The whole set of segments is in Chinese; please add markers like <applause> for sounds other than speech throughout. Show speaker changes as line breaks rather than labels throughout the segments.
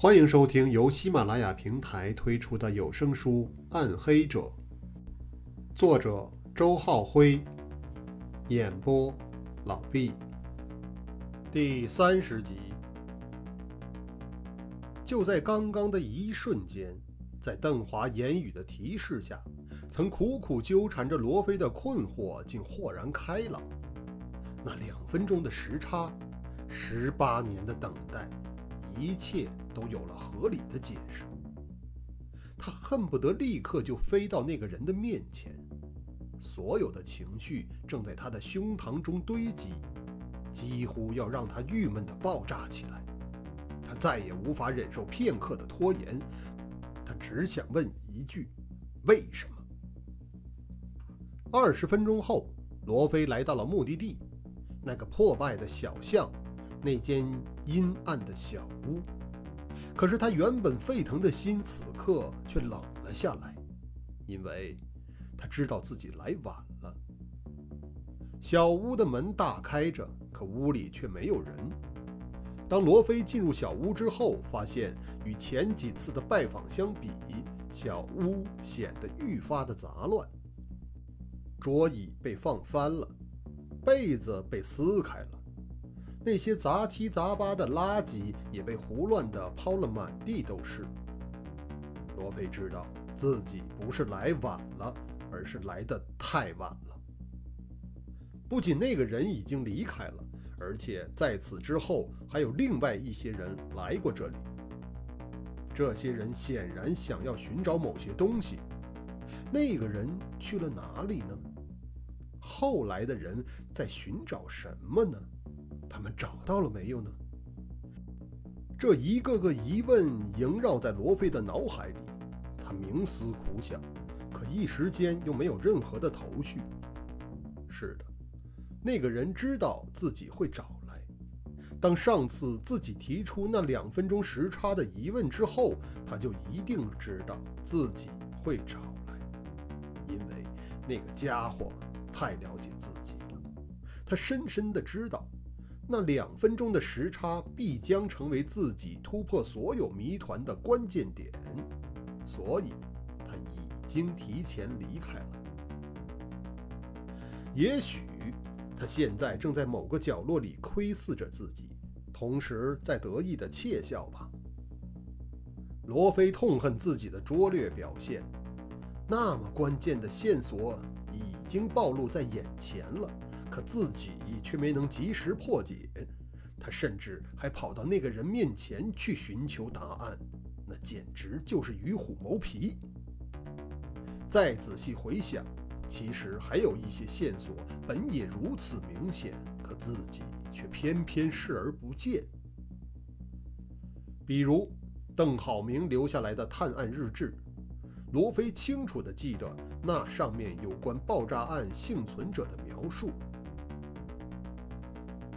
欢迎收听由喜马拉雅平台推出的有声书《暗黑者》，作者周浩辉，演播老毕。第三十集。就在刚刚的一瞬间，在邓华言语的提示下，曾苦苦纠缠着罗非的困惑竟豁然开朗。那两分钟的时差，十八年的等待。一切都有了合理的解释。他恨不得立刻就飞到那个人的面前，所有的情绪正在他的胸膛中堆积，几乎要让他郁闷的爆炸起来。他再也无法忍受片刻的拖延，他只想问一句：为什么？二十分钟后，罗非来到了目的地，那个破败的小巷。那间阴暗的小屋，可是他原本沸腾的心此刻却冷了下来，因为他知道自己来晚了。小屋的门大开着，可屋里却没有人。当罗非进入小屋之后，发现与前几次的拜访相比，小屋显得愈发的杂乱。桌椅被放翻了，被子被撕开了。那些杂七杂八的垃圾也被胡乱地抛了满地都是。罗非知道自己不是来晚了，而是来的太晚了。不仅那个人已经离开了，而且在此之后还有另外一些人来过这里。这些人显然想要寻找某些东西。那个人去了哪里呢？后来的人在寻找什么呢？他们找到了没有呢？这一个个疑问萦绕在罗非的脑海里，他冥思苦想，可一时间又没有任何的头绪。是的，那个人知道自己会找来。当上次自己提出那两分钟时差的疑问之后，他就一定知道自己会找来，因为那个家伙太了解自己了，他深深的知道。那两分钟的时差必将成为自己突破所有谜团的关键点，所以他已经提前离开了。也许他现在正在某个角落里窥视着自己，同时在得意的窃笑吧。罗非痛恨自己的拙劣表现，那么关键的线索已经暴露在眼前了。可自己却没能及时破解，他甚至还跑到那个人面前去寻求答案，那简直就是与虎谋皮。再仔细回想，其实还有一些线索本也如此明显，可自己却偏偏视而不见。比如邓浩明留下来的探案日志，罗非清楚地记得那上面有关爆炸案幸存者的描述。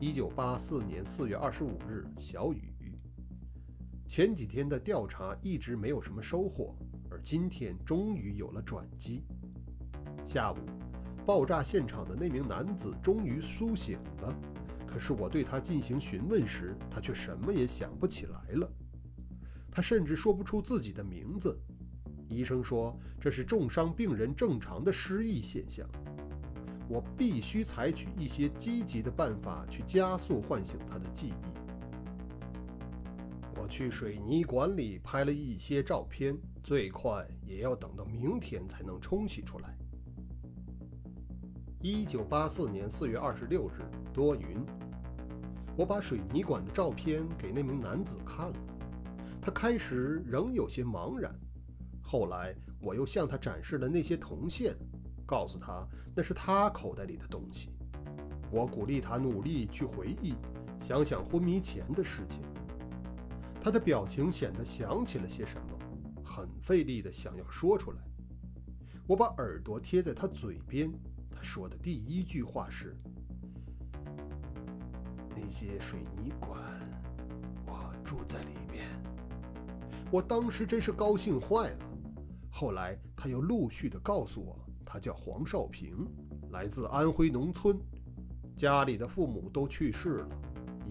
一九八四年四月二十五日，小雨。前几天的调查一直没有什么收获，而今天终于有了转机。下午，爆炸现场的那名男子终于苏醒了，可是我对他进行询问时，他却什么也想不起来了。他甚至说不出自己的名字。医生说这是重伤病人正常的失忆现象。我必须采取一些积极的办法去加速唤醒他的记忆。我去水泥管里拍了一些照片，最快也要等到明天才能冲洗出来。一九八四年四月二十六日，多云。我把水泥管的照片给那名男子看了，他开始仍有些茫然，后来我又向他展示了那些铜线。告诉他那是他口袋里的东西。我鼓励他努力去回忆，想想昏迷前的事情。他的表情显得想起了些什么，很费力地想要说出来。我把耳朵贴在他嘴边，他说的第一句话是：“那些水泥管，我住在里面。”我当时真是高兴坏了。后来他又陆续地告诉我。他叫黄少平，来自安徽农村，家里的父母都去世了，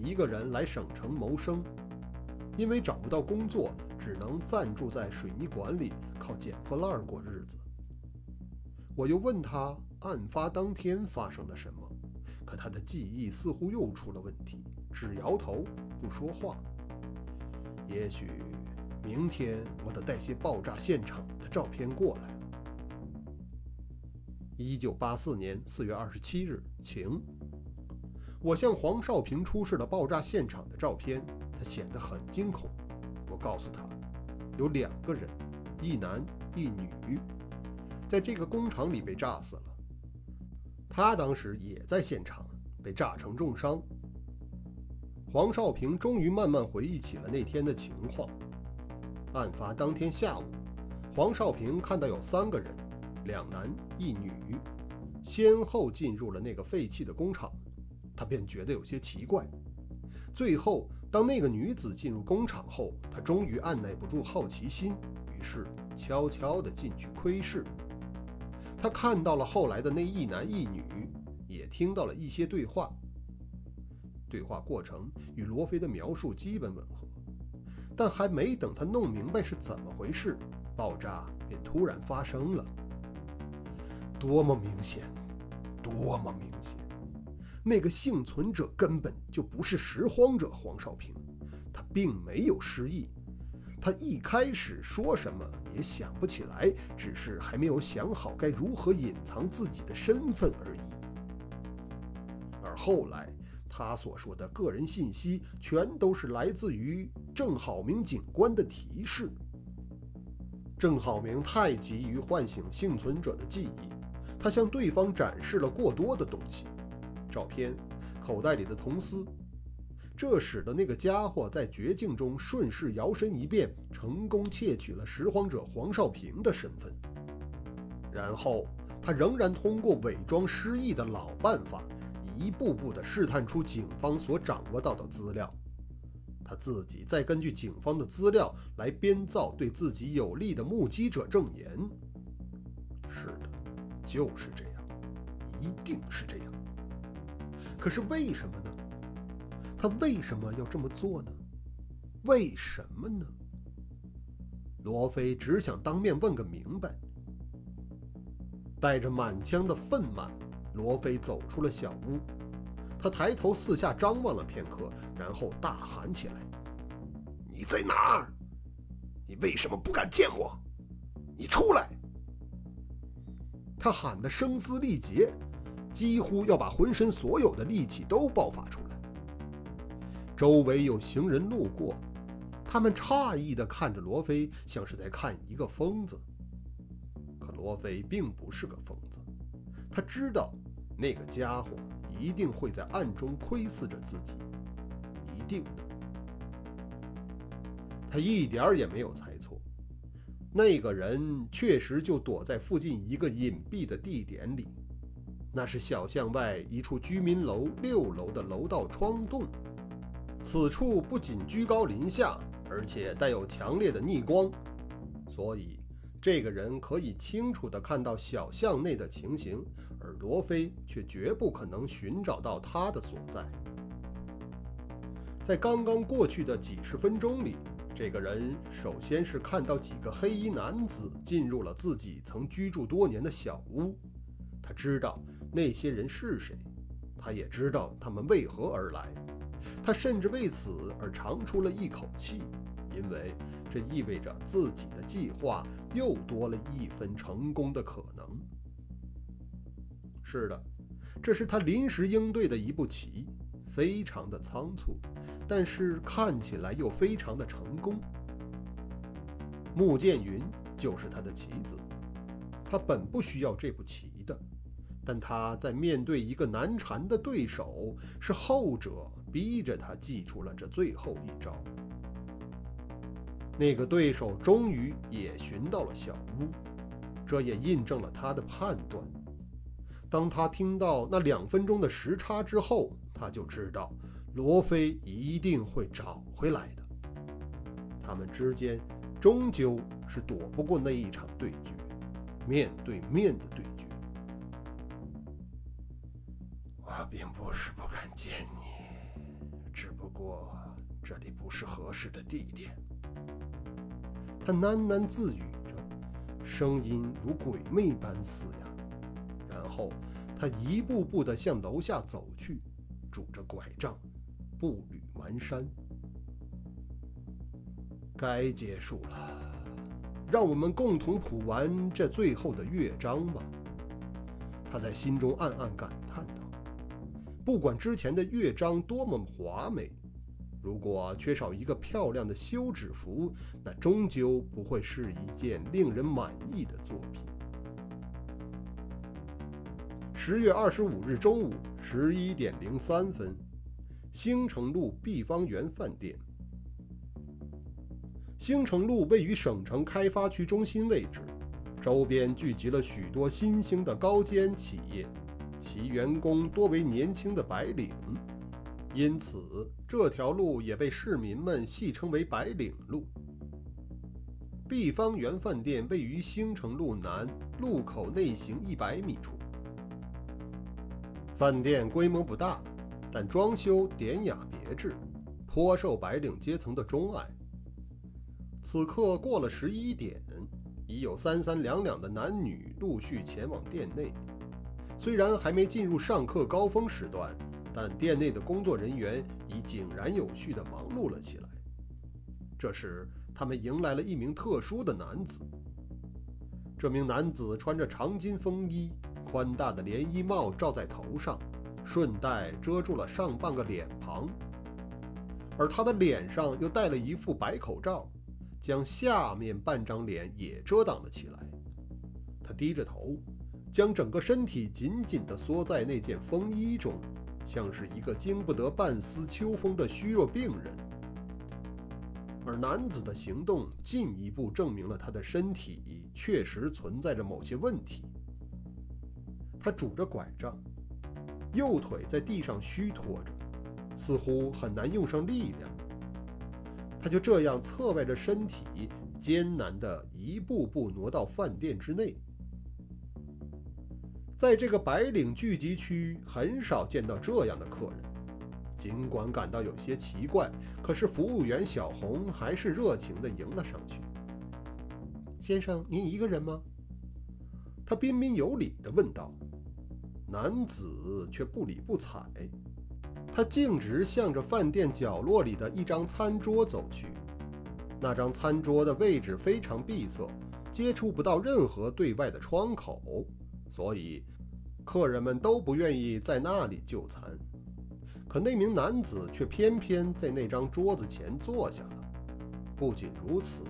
一个人来省城谋生。因为找不到工作，只能暂住在水泥管里，靠捡破烂过日子。我又问他案发当天发生了什么，可他的记忆似乎又出了问题，只摇头不说话。也许明天我得带些爆炸现场的照片过来。一九八四年四月二十七日，晴。我向黄少平出示了爆炸现场的照片，他显得很惊恐。我告诉他，有两个人，一男一女，在这个工厂里被炸死了。他当时也在现场，被炸成重伤。黄少平终于慢慢回忆起了那天的情况。案发当天下午，黄少平看到有三个人，两男一女，先后进入了那个废弃的工厂。他便觉得有些奇怪。最后，当那个女子进入工厂后，他终于按耐不住好奇心，于是悄悄地进去窥视。他看到了后来的那一男一女，也听到了一些对话。对话过程与罗非的描述基本吻合，但还没等他弄明白是怎么回事，爆炸便突然发生了。多么明显，多么明显！那个幸存者根本就不是拾荒者黄少平，他并没有失忆，他一开始说什么也想不起来，只是还没有想好该如何隐藏自己的身份而已。而后来他所说的个人信息，全都是来自于郑好明警官的提示。郑好明太急于唤醒幸存者的记忆，他向对方展示了过多的东西。照片，口袋里的铜丝，这使得那个家伙在绝境中顺势摇身一变，成功窃取了拾荒者黄少平的身份。然后，他仍然通过伪装失忆的老办法，一步步地试探出警方所掌握到的资料。他自己再根据警方的资料来编造对自己有利的目击者证言。是的，就是这样，一定是这样。可是为什么呢？他为什么要这么做呢？为什么呢？罗非只想当面问个明白。带着满腔的愤懑，罗非走出了小屋。他抬头四下张望了片刻，然后大喊起来：“你在哪儿？你为什么不敢见我？你出来！”他喊得声嘶力竭。几乎要把浑身所有的力气都爆发出来。周围有行人路过，他们诧异地看着罗非，像是在看一个疯子。可罗非并不是个疯子，他知道那个家伙一定会在暗中窥伺着自己，一定的。他一点儿也没有猜，那个人确实就躲在附近一个隐蔽的地点里。那是小巷外一处居民楼六楼的楼道窗洞，此处不仅居高临下，而且带有强烈的逆光，所以这个人可以清楚地看到小巷内的情形，而罗非却绝不可能寻找到他的所在。在刚刚过去的几十分钟里，这个人首先是看到几个黑衣男子进入了自己曾居住多年的小屋，他知道。那些人是谁？他也知道他们为何而来。他甚至为此而长出了一口气，因为这意味着自己的计划又多了一分成功的可能。是的，这是他临时应对的一步棋，非常的仓促，但是看起来又非常的成功。穆剑云就是他的棋子，他本不需要这步棋的。但他在面对一个难缠的对手，是后者逼着他祭出了这最后一招。那个对手终于也寻到了小屋，这也印证了他的判断。当他听到那两分钟的时差之后，他就知道罗非一定会找回来的。他们之间终究是躲不过那一场对决，面对面的对决。
我并不是不敢见你，只不过
这里不是合适的地点。他喃喃自语着，声音如鬼魅般嘶哑。然后他一步步地向楼下走去，拄着拐杖，步履蹒跚。该结束了，让我们共同谱完这最后的乐章吧。他在心中暗暗感叹道：“不管之前的乐章多么华美，如果缺少一个漂亮的休止符，那终究不会是一件令人满意的作品。”十月二十五日中午十一点零三分，兴城路碧芳园饭店。兴城路位于省城开发区中心位置，周边聚集了许多新兴的高尖企业，其员工多为年轻的白领，因此这条路也被市民们戏称为“白领路”。碧芳园饭店位于兴城路南路口内行一百米处。饭店规模不大，但装修典雅别致，颇受白领阶层的钟爱。此刻过了十一点，已有三三两两的男女陆续前往店内。虽然还没进入上课高峰时段，但店内的工作人员已井然有序地忙碌了起来。这时，他们迎来了一名特殊的男子。这名男子穿着长襟风衣，宽大的连衣帽罩在头上，顺带遮住了上半个脸庞，而他的脸上又戴了一副白口罩。将下面半张脸也遮挡了起来。他低着头，将整个身体紧紧地缩在那件风衣中，像是一个经不得半丝秋风的虚弱病人。而男子的行动进一步证明了他的身体确实存在着某些问题。他拄着拐杖，右腿在地上虚拖着，似乎很难用上力量。他就这样侧歪着身体，艰难地一步步挪到饭店之内。在这个白领聚集区，很少见到这样的客人。尽管感到有些奇怪，可是服务员小红还是热情地迎了上去。“先生，您一个人吗？”他彬彬有礼地问道。男子却不理不睬。他径直向着饭店角落里的一张餐桌走去。那张餐桌的位置非常闭塞，接触不到任何对外的窗口，所以客人们都不愿意在那里就餐。可那名男子却偏偏在那张桌子前坐下了。不仅如此，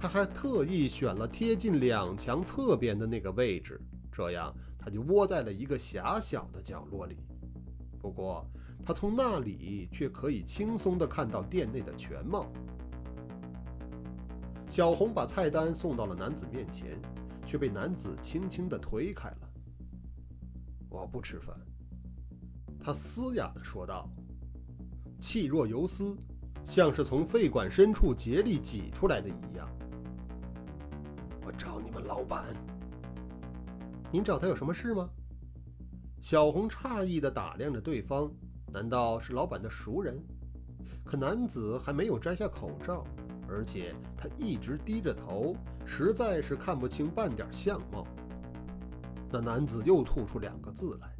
他还特意选了贴近两墙侧边的那个位置，这样他就窝在了一个狭小的角落里。不过，他从那里却可以轻松地看到店内的全貌。小红把菜单送到了男子面前，却被男子轻轻地推开了。“我不吃饭。”他嘶哑地说道，气若游丝，像是从肺管深处竭力挤出来的一样。“找你们老板。”“您找他有什么事吗？”小红诧异地打量着对方，难道是老板的熟人？可男子还没有摘下口罩，而且他一直低着头，实在是看不清半点相貌。那男子又吐出两个字来：“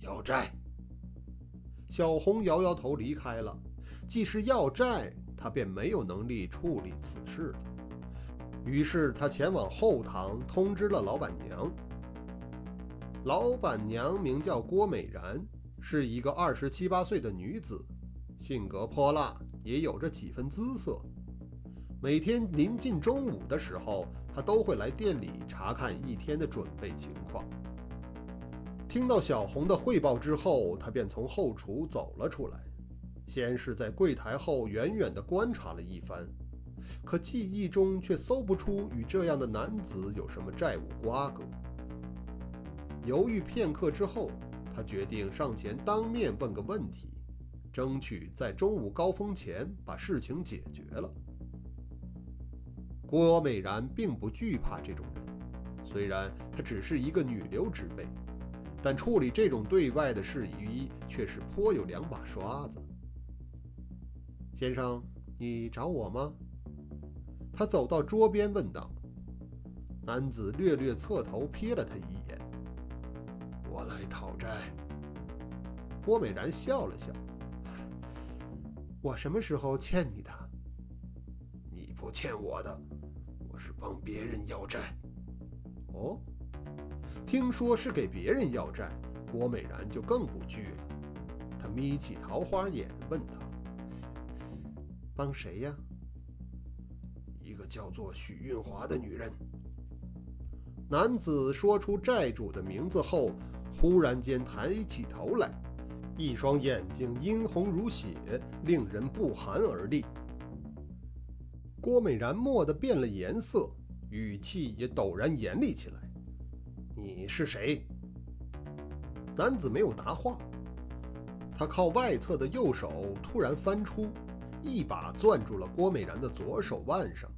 要债。”小红摇摇头离开了。既是要债，他便没有能力处理此事了。于是他前往后堂通知了老板娘。老板娘名叫郭美然，是一个二十七八岁的女子，性格泼辣，也有着几分姿色。每天临近中午的时候，她都会来店里查看一天的准备情况。听到小红的汇报之后，她便从后厨走了出来，先是在柜台后远远地观察了一番，可记忆中却搜不出与这样的男子有什么债务瓜葛。犹豫片刻之后，他决定上前当面问个问题，争取在中午高峰前把事情解决了。郭美然并不惧怕这种人，虽然她只是一个女流之辈，但处理这种对外的事宜却是颇有两把刷子。先生，你找我吗？他走到桌边问道。男子略略侧头瞥了他一眼。
我来讨债。
郭美然笑了笑。我什么时候欠你的？
你不欠我的，我是帮别人要债。
哦，听说是给别人要债，郭美然就更不惧了。他眯起桃花眼问他：“帮谁呀？”
叫做许运华的女人。
男子说出债主的名字后，忽然间抬起头来，一双眼睛殷红如血，令人不寒而栗。郭美然蓦地变了颜色，语气也陡然严厉起来：“你是谁？”男子没有答话，他靠外侧的右手突然翻出，一把攥住了郭美然的左手腕上。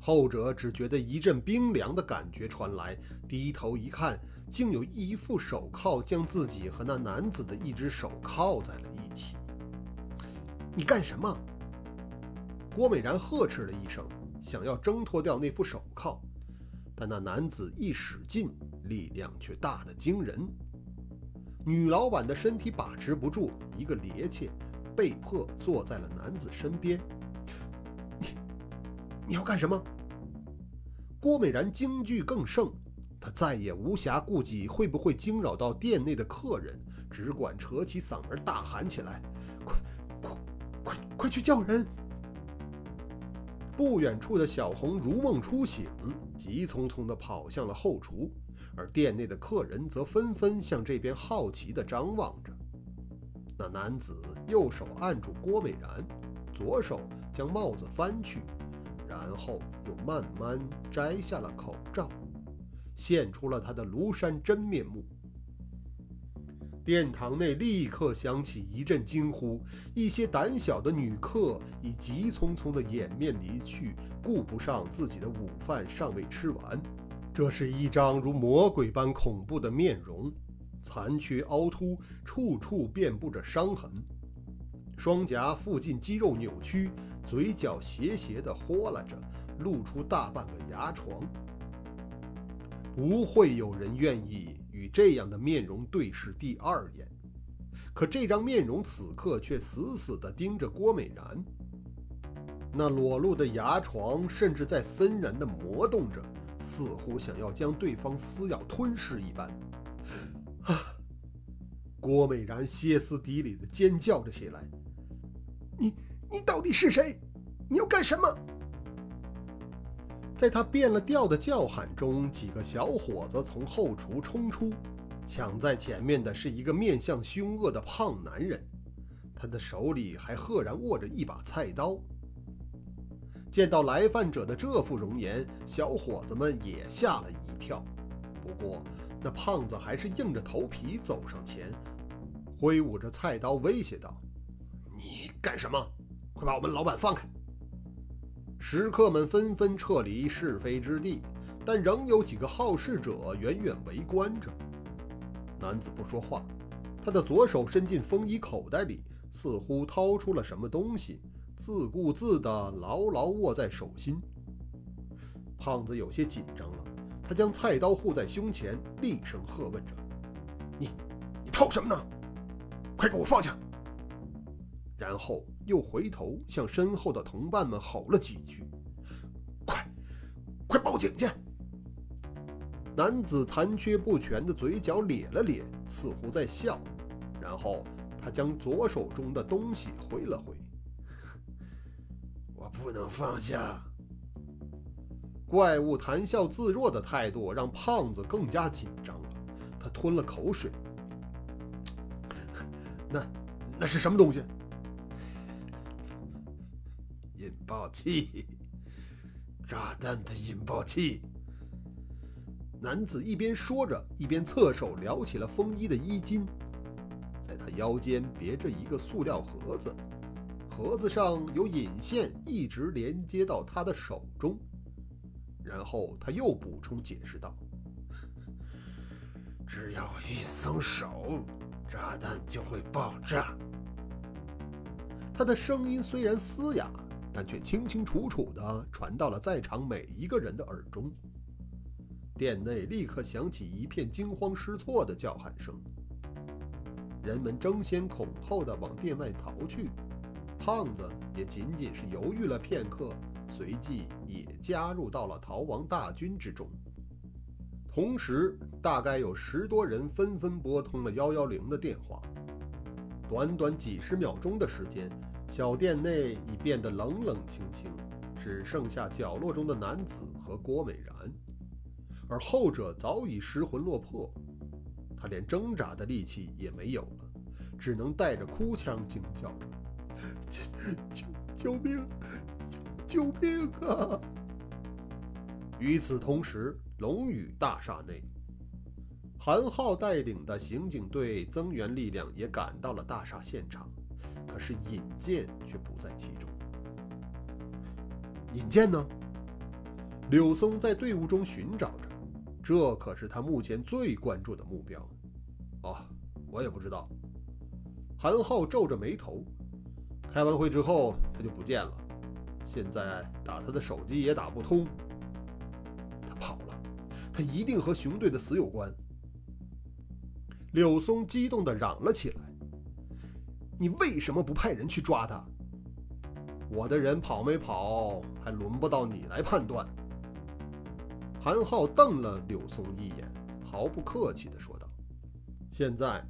后者只觉得一阵冰凉的感觉传来，低头一看，竟有一副手铐将自己和那男子的一只手铐在了一起。你干什么？郭美然呵斥了一声，想要挣脱掉那副手铐，但那男子一使劲，力量却大得惊人。女老板的身体把持不住，一个趔趄，被迫坐在了男子身边。你要干什么？郭美然惊惧更甚，她再也无暇顾及会不会惊扰到店内的客人，只管扯起嗓门大喊起来：“快，快，快，快去叫人！”不远处的小红如梦初醒，急匆匆地跑向了后厨，而店内的客人则纷纷向这边好奇地张望着。那男子右手按住郭美然，左手将帽子翻去。然后又慢慢摘下了口罩，现出了他的庐山真面目。殿堂内立刻响起一阵惊呼，一些胆小的女客已急匆匆地掩面离去，顾不上自己的午饭尚未吃完。这是一张如魔鬼般恐怖的面容，残缺凹凸，处处遍布着伤痕。双颊附近肌肉扭曲，嘴角斜斜地豁拉着，露出大半个牙床。不会有人愿意与这样的面容对视第二眼，可这张面容此刻却死死地盯着郭美然。那裸露的牙床甚至在森然地磨动着，似乎想要将对方撕咬吞噬一般。啊！郭美然歇斯底里地尖叫着起来。你你到底是谁？你要干什么？在他变了调的叫喊中，几个小伙子从后厨冲出，抢在前面的是一个面相凶恶的胖男人，他的手里还赫然握着一把菜刀。见到来犯者的这副容颜，小伙子们也吓了一跳。不过那胖子还是硬着头皮走上前，挥舞着菜刀威胁道。你干什么？快把我们老板放开！食客们纷纷撤离是非之地，但仍有几个好事者远远围观着。男子不说话，他的左手伸进风衣口袋里，似乎掏出了什么东西，自顾自地牢牢握在手心。胖子有些紧张了，他将菜刀护在胸前，厉声喝问着：“你，你掏什么呢？快给我放下！”然后又回头向身后的同伴们吼了几句：“快，快报警去！”男子残缺不全的嘴角咧了咧，似乎在笑。然后他将左手中的东西挥了挥：“
我不能放下。”
怪物谈笑自若的态度让胖子更加紧张了。他吞了口水：“ <tsk> 那那是什么东西？”
爆器，炸弹的引爆器。
男子一边说着，一边侧手撩起了风衣的衣襟，在他腰间别着一个塑料盒子，盒子上有引线，一直连接到他的手中。然后他又补充解释道：“
只要一松手，炸弹就会爆炸。”
他的声音虽然嘶哑，但却清清楚楚地传到了在场每一个人的耳中。店内立刻响起一片惊慌失措的叫喊声，人们争先恐后地往店外逃去。胖子也仅仅是犹豫了片刻，随即也加入到了逃亡大军之中。同时，大概有十多人纷纷拨通了幺幺零的电话。短短几十秒钟的时间，小店内已变得冷冷清清，只剩下角落中的男子和郭美然，而后者早已失魂落魄，他连挣扎的力气也没有了，只能带着哭腔惊叫着。救救救命！救救命啊！与此同时，龙宇大厦内，韩浩带领的刑警队增援力量也赶到了大厦现场，是尹健却不在其中。尹健呢？柳松在队伍中寻找着，这可是他目前最关注的目标。
哦，我也不知道。
韩浩皱着眉头。开完会之后，他就不见了。现在打他的手机也打不通。他跑了，他一定和熊队的死有关。柳松激动地嚷了起来：“你为什么不派人去抓他？我的人跑没跑，还轮不到你来判断。”韩浩瞪了柳松一眼，毫不客气地说道：“现在，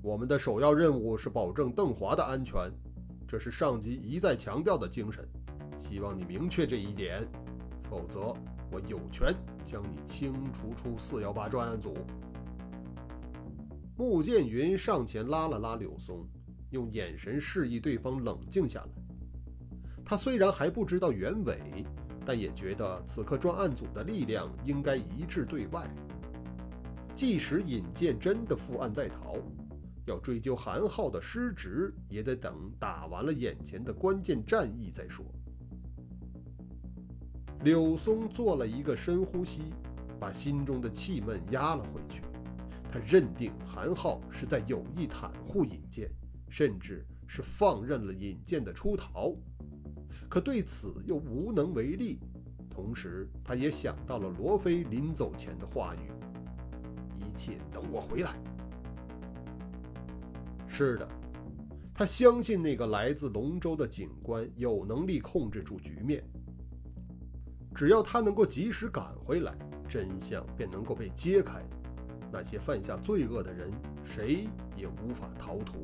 我们的首要任务是保证邓华的安全。”这是上级一再强调的精神，希望你明确这一点，否则我有权将你清除出四幺八专案组。穆剑云上前拉了拉柳松，用眼神示意对方冷静下来。他虽然还不知道原委，但也觉得此刻专案组的力量应该一致对外。即使尹健真的负案在逃。要追究韩浩的失职，也得等打完了眼前的关键战役再说。柳松做了一个深呼吸，把心中的气闷压了回去。他认定韩浩是在有意袒护尹健，甚至是放任了尹健的出逃，可对此又无能为力。同时，他也想到了罗非临走前的话语：“一切等我回来。”是的，他相信那个来自龙州的警官有能力控制住局面。只要他能够及时赶回来，真相便能够被揭开，那些犯下罪恶的人，谁也无法逃脱。